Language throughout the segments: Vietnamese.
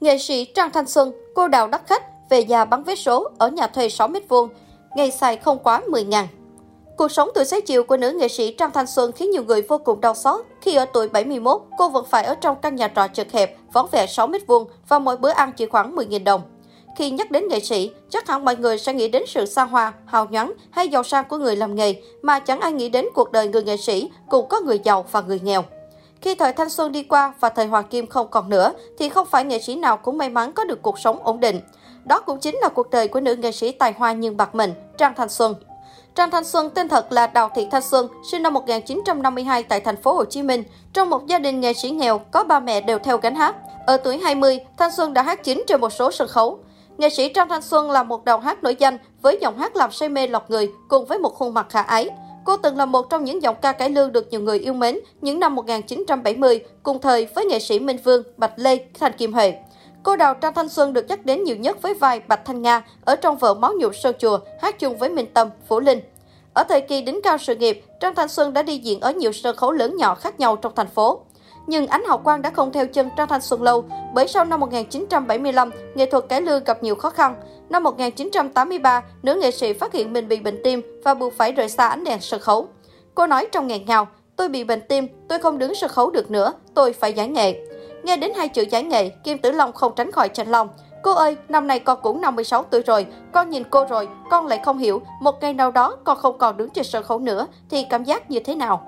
Nghệ sĩ Trang Thanh Xuân, cô đào đắt khách, về nhà bán vé số ở nhà thuê 6m2, ngày xài không quá 10 ngàn. Cuộc sống tuổi xế chiều của nữ nghệ sĩ Trang Thanh Xuân khiến nhiều người vô cùng đau xót khi ở tuổi 71, cô vẫn phải ở trong căn nhà trọ chật hẹp, vỏn vẹn 6 m vuông và mỗi bữa ăn chỉ khoảng 10.000 đồng. Khi nhắc đến nghệ sĩ, chắc hẳn mọi người sẽ nghĩ đến sự xa hoa, hào nhoáng hay giàu sang của người làm nghề, mà chẳng ai nghĩ đến cuộc đời người nghệ sĩ cũng có người giàu và người nghèo. Khi thời thanh xuân đi qua và thời hoàng kim không còn nữa, thì không phải nghệ sĩ nào cũng may mắn có được cuộc sống ổn định. Đó cũng chính là cuộc đời của nữ nghệ sĩ tài hoa nhưng bạc mệnh, Trang Thanh Xuân. Trang Thanh Xuân tên thật là Đào Thị Thanh Xuân, sinh năm 1952 tại thành phố Hồ Chí Minh, trong một gia đình nghệ sĩ nghèo có ba mẹ đều theo gánh hát. Ở tuổi 20, Thanh Xuân đã hát chính trên một số sân khấu. Nghệ sĩ Trang Thanh Xuân là một đầu hát nổi danh với giọng hát làm say mê lọt người cùng với một khuôn mặt khả ái. Cô từng là một trong những giọng ca cải lương được nhiều người yêu mến những năm 1970, cùng thời với nghệ sĩ Minh Vương, Bạch Lê, Thành Kim Huệ. Cô đào Trang Thanh Xuân được nhắc đến nhiều nhất với vai Bạch Thanh Nga ở trong vở Máu nhuộm sâu chùa, hát chung với Minh Tâm, Phủ Linh. Ở thời kỳ đỉnh cao sự nghiệp, Trang Thanh Xuân đã đi diễn ở nhiều sân khấu lớn nhỏ khác nhau trong thành phố. Nhưng ánh hậu quang đã không theo chân Trang Thanh Xuân lâu, bởi sau năm 1975, nghệ thuật cải lương gặp nhiều khó khăn. Năm 1983, nữ nghệ sĩ phát hiện mình bị bệnh tim và buộc phải rời xa ánh đèn sân khấu. Cô nói trong nghẹn ngào, tôi bị bệnh tim, tôi không đứng sân khấu được nữa, tôi phải giải nghệ. Nghe đến hai chữ giải nghệ, Kim Tử Long không tránh khỏi tranh lòng. Cô ơi, năm nay con cũng 56 tuổi rồi, con nhìn cô rồi, con lại không hiểu, một ngày nào đó con không còn đứng trên sân khấu nữa, thì cảm giác như thế nào?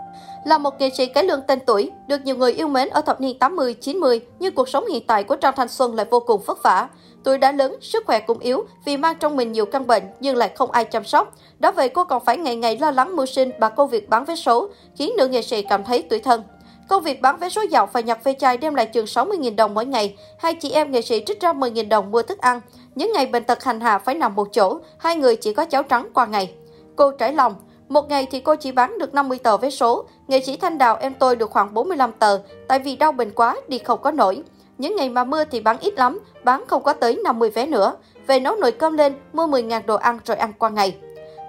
Là một nghệ sĩ cái lương tên tuổi, được nhiều người yêu mến ở thập niên 80, 90, nhưng cuộc sống hiện tại của Trang Thanh Xuân lại vô cùng vất vả. Tuổi đã lớn, sức khỏe cũng yếu vì mang trong mình nhiều căn bệnh nhưng lại không ai chăm sóc. Đó vậy cô còn phải ngày ngày lo lắng mưu sinh bằng công việc bán vé số, khiến nữ nghệ sĩ cảm thấy tuổi thân. Công việc bán vé số dạo và nhặt ve chai đem lại chừng 60.000 đồng mỗi ngày. Hai chị em nghệ sĩ trích ra 10.000 đồng mua thức ăn. Những ngày bệnh tật hành hạ phải nằm một chỗ, hai người chỉ có cháo trắng qua ngày. Cô trải lòng, một ngày thì cô chỉ bán được 50 tờ vé số. Nghệ sĩ Thanh Đào em tôi được khoảng 45 tờ, tại vì đau bệnh quá, đi không có nổi. Những ngày mà mưa thì bán ít lắm, bán không có tới 50 vé nữa. Về nấu nồi cơm lên, mua 10.000 đồ ăn rồi ăn qua ngày.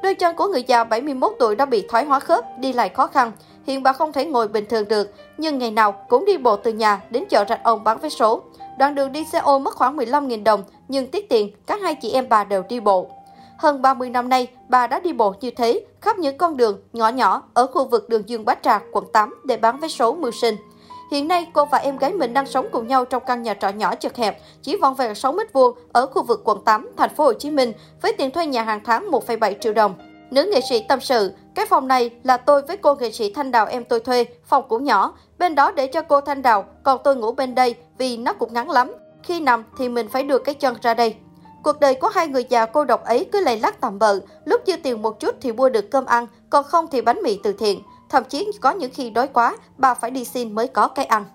Đôi chân của người già 71 tuổi đã bị thoái hóa khớp, đi lại khó khăn. Hiện bà không thể ngồi bình thường được, nhưng ngày nào cũng đi bộ từ nhà đến chợ Rạch Ông bán vé số. Đoạn đường đi xe ô mất khoảng 15.000 đồng, nhưng tiết tiền, các hai chị em bà đều đi bộ. Hơn 30 năm nay, bà đã đi bộ như thế, khắp những con đường, nhỏ nhỏ ở khu vực đường Dương Bá Trạc, quận 8 để bán vé số mưu sinh. Hiện nay, cô và em gái mình đang sống cùng nhau trong căn nhà trọ nhỏ chật hẹp, chỉ vòn vẹn 6 mét vuông ở khu vực quận 8, thành phố Hồ Chí Minh với tiền thuê nhà hàng tháng 1,7 triệu đồng. Nữ nghệ sĩ tâm sự, cái phòng này là tôi với cô nghệ sĩ Thanh Đào em tôi thuê, phòng cũng nhỏ, bên đó để cho cô Thanh Đào, còn tôi ngủ bên đây vì nó cũng ngắn lắm. Khi nằm thì mình phải đưa cái chân ra đây. Cuộc đời của hai người già cô độc ấy cứ lầy lắc tạm bợ, lúc dư tiền một chút thì mua được cơm ăn, còn không thì bánh mì từ thiện. Thậm chí có những khi đói quá, bà phải đi xin mới có cái ăn.